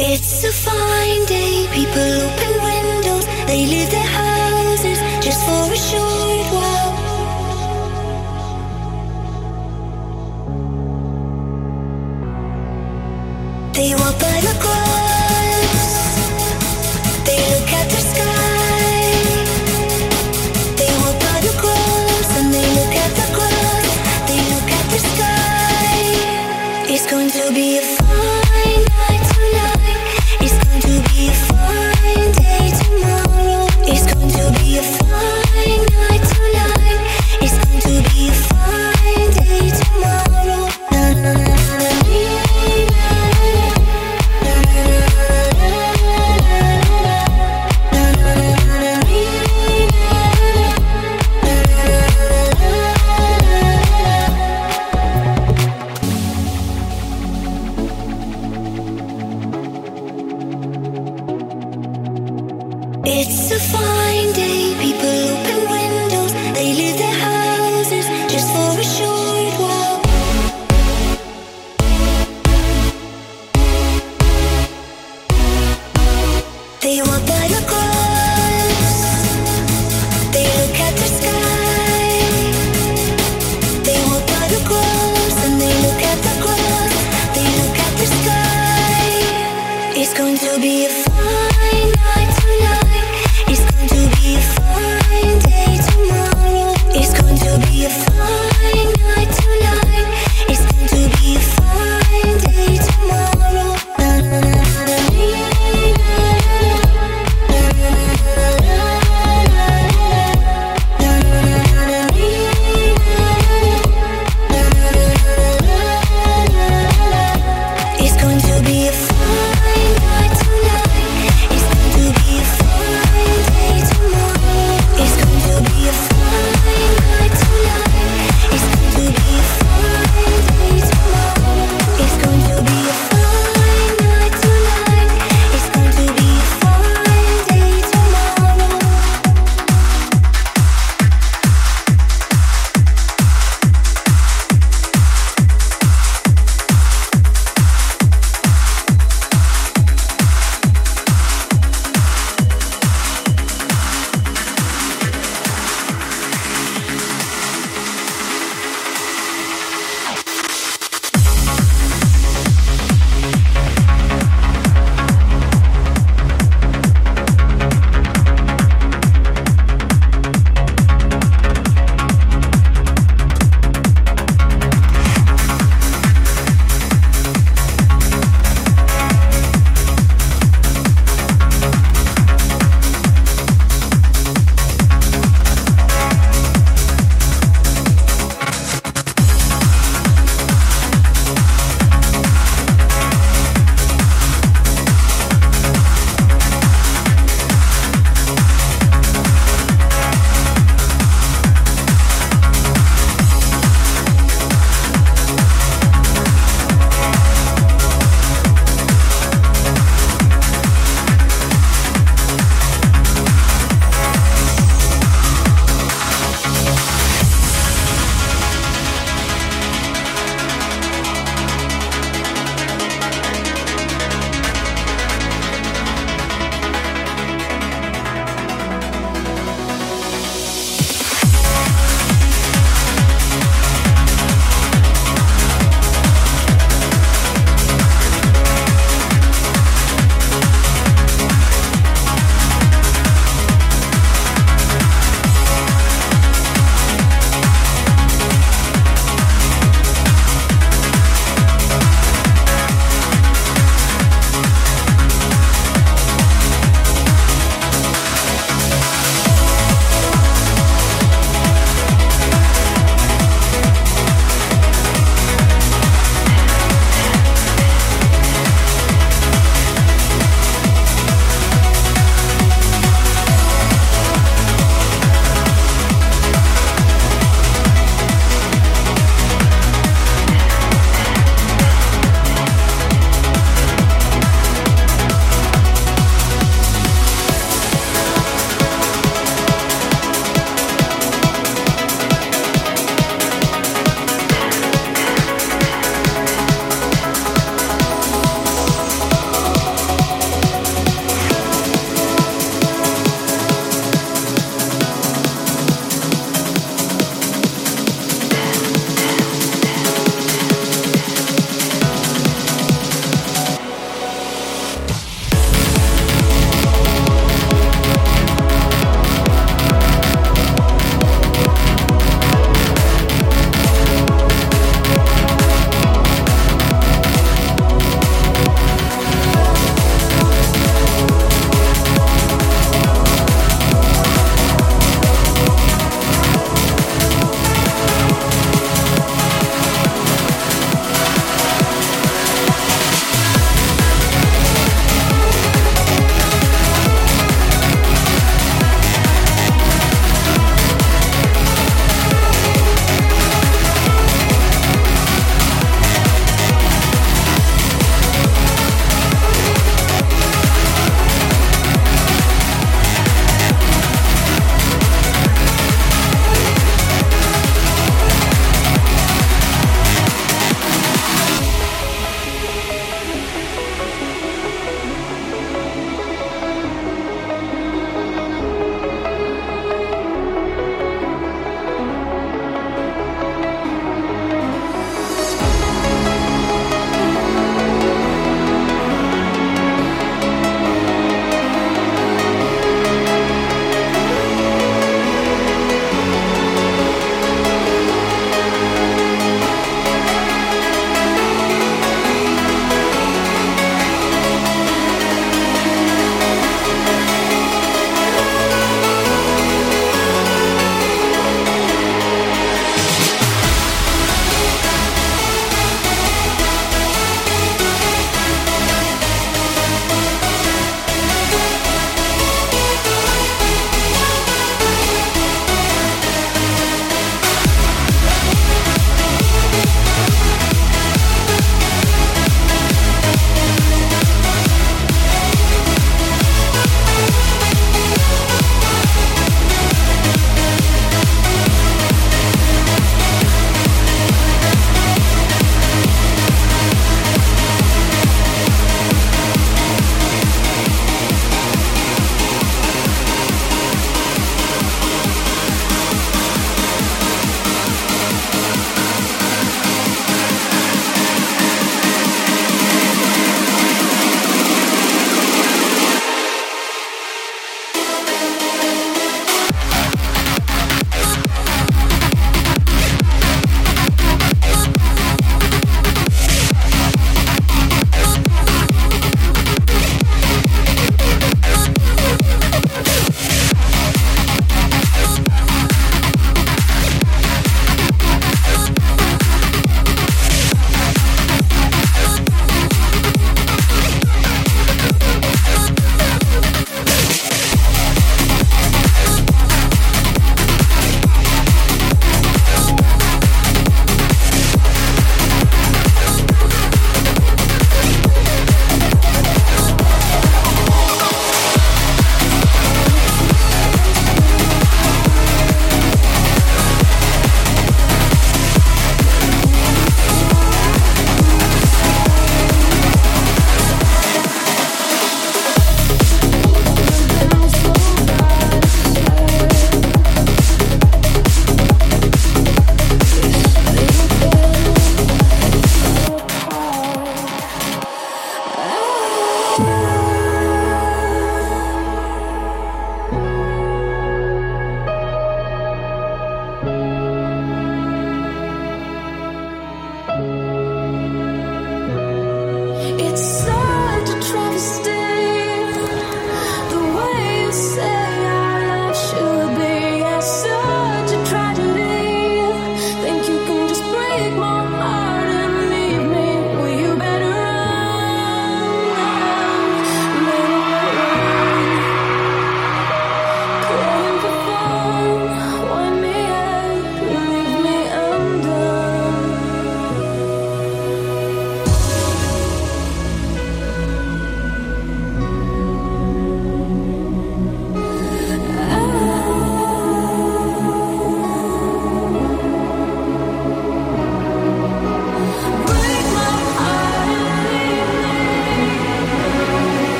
It's a fine day, people open windows, they leave their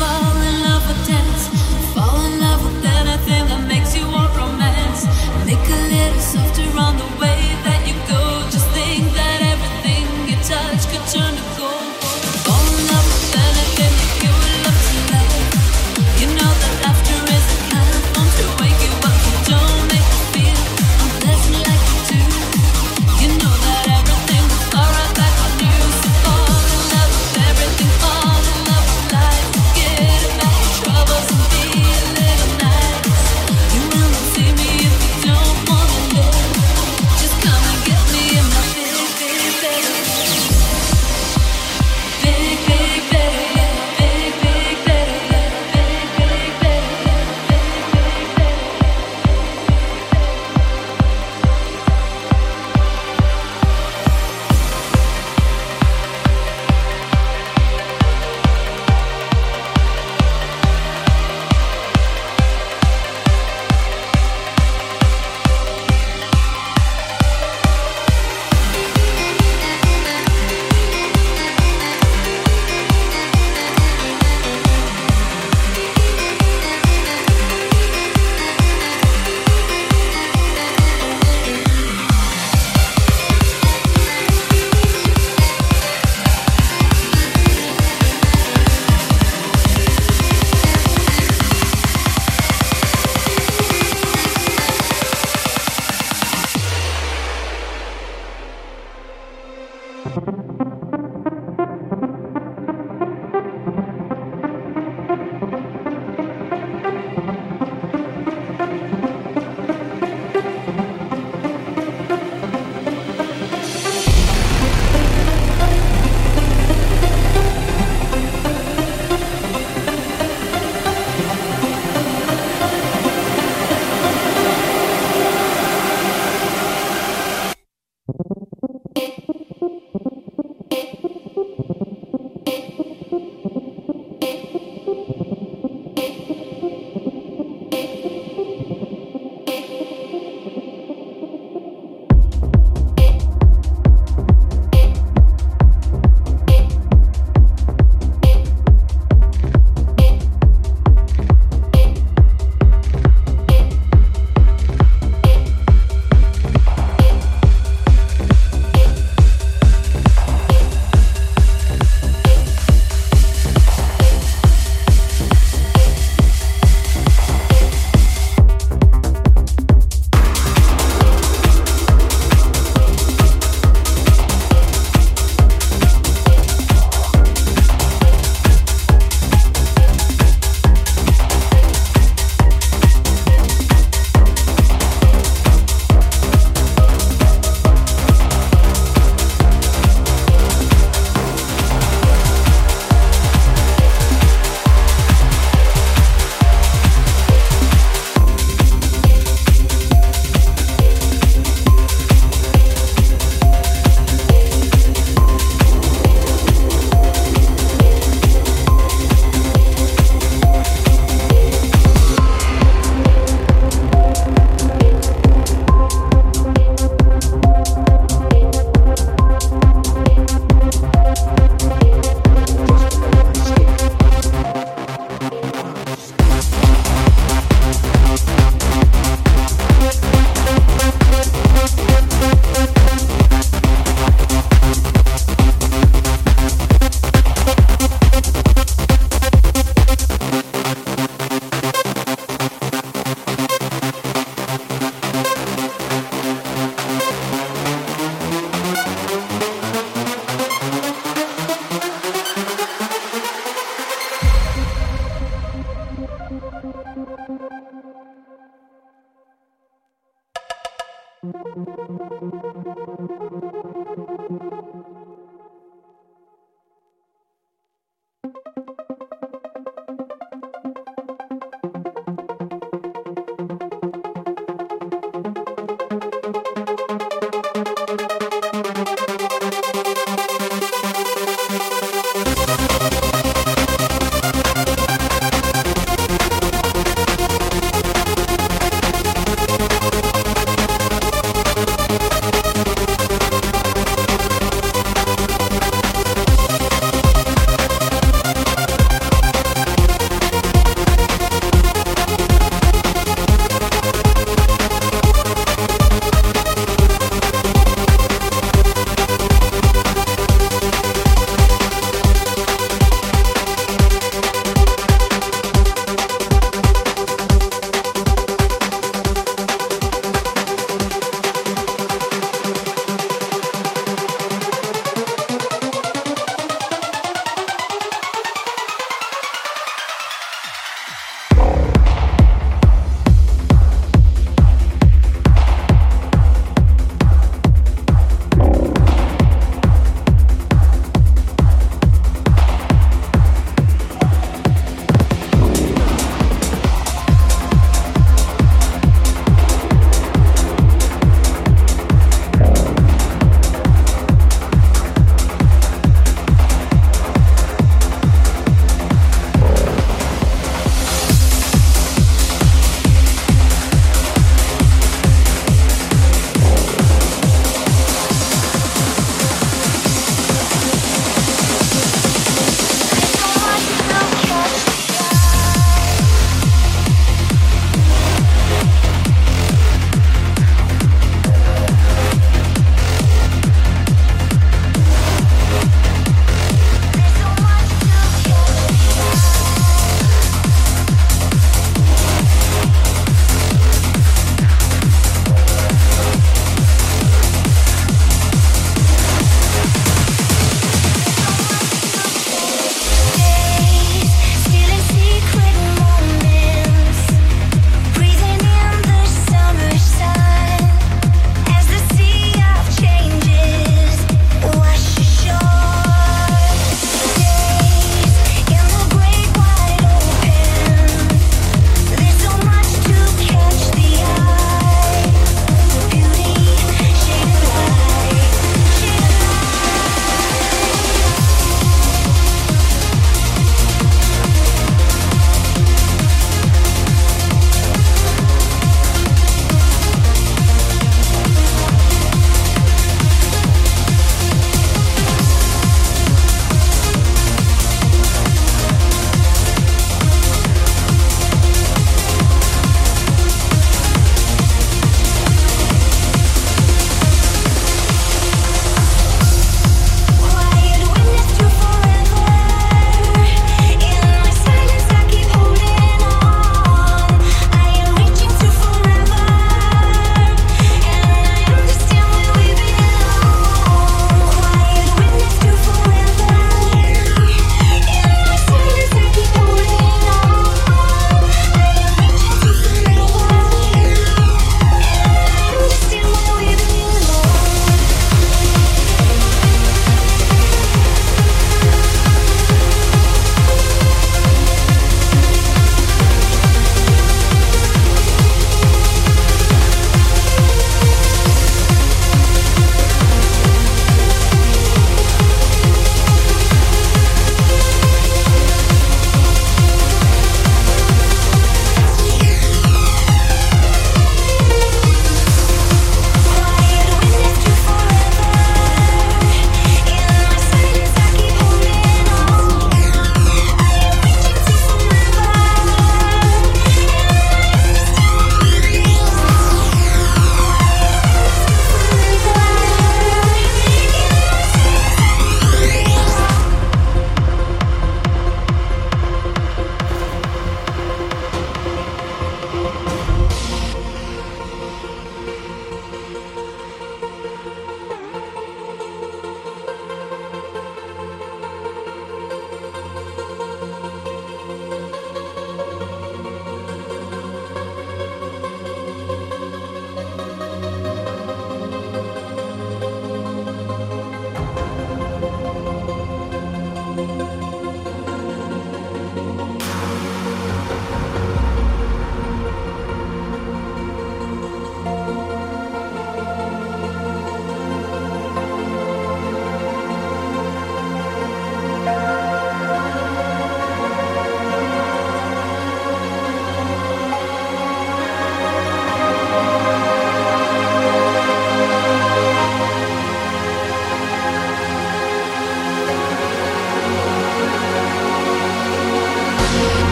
fall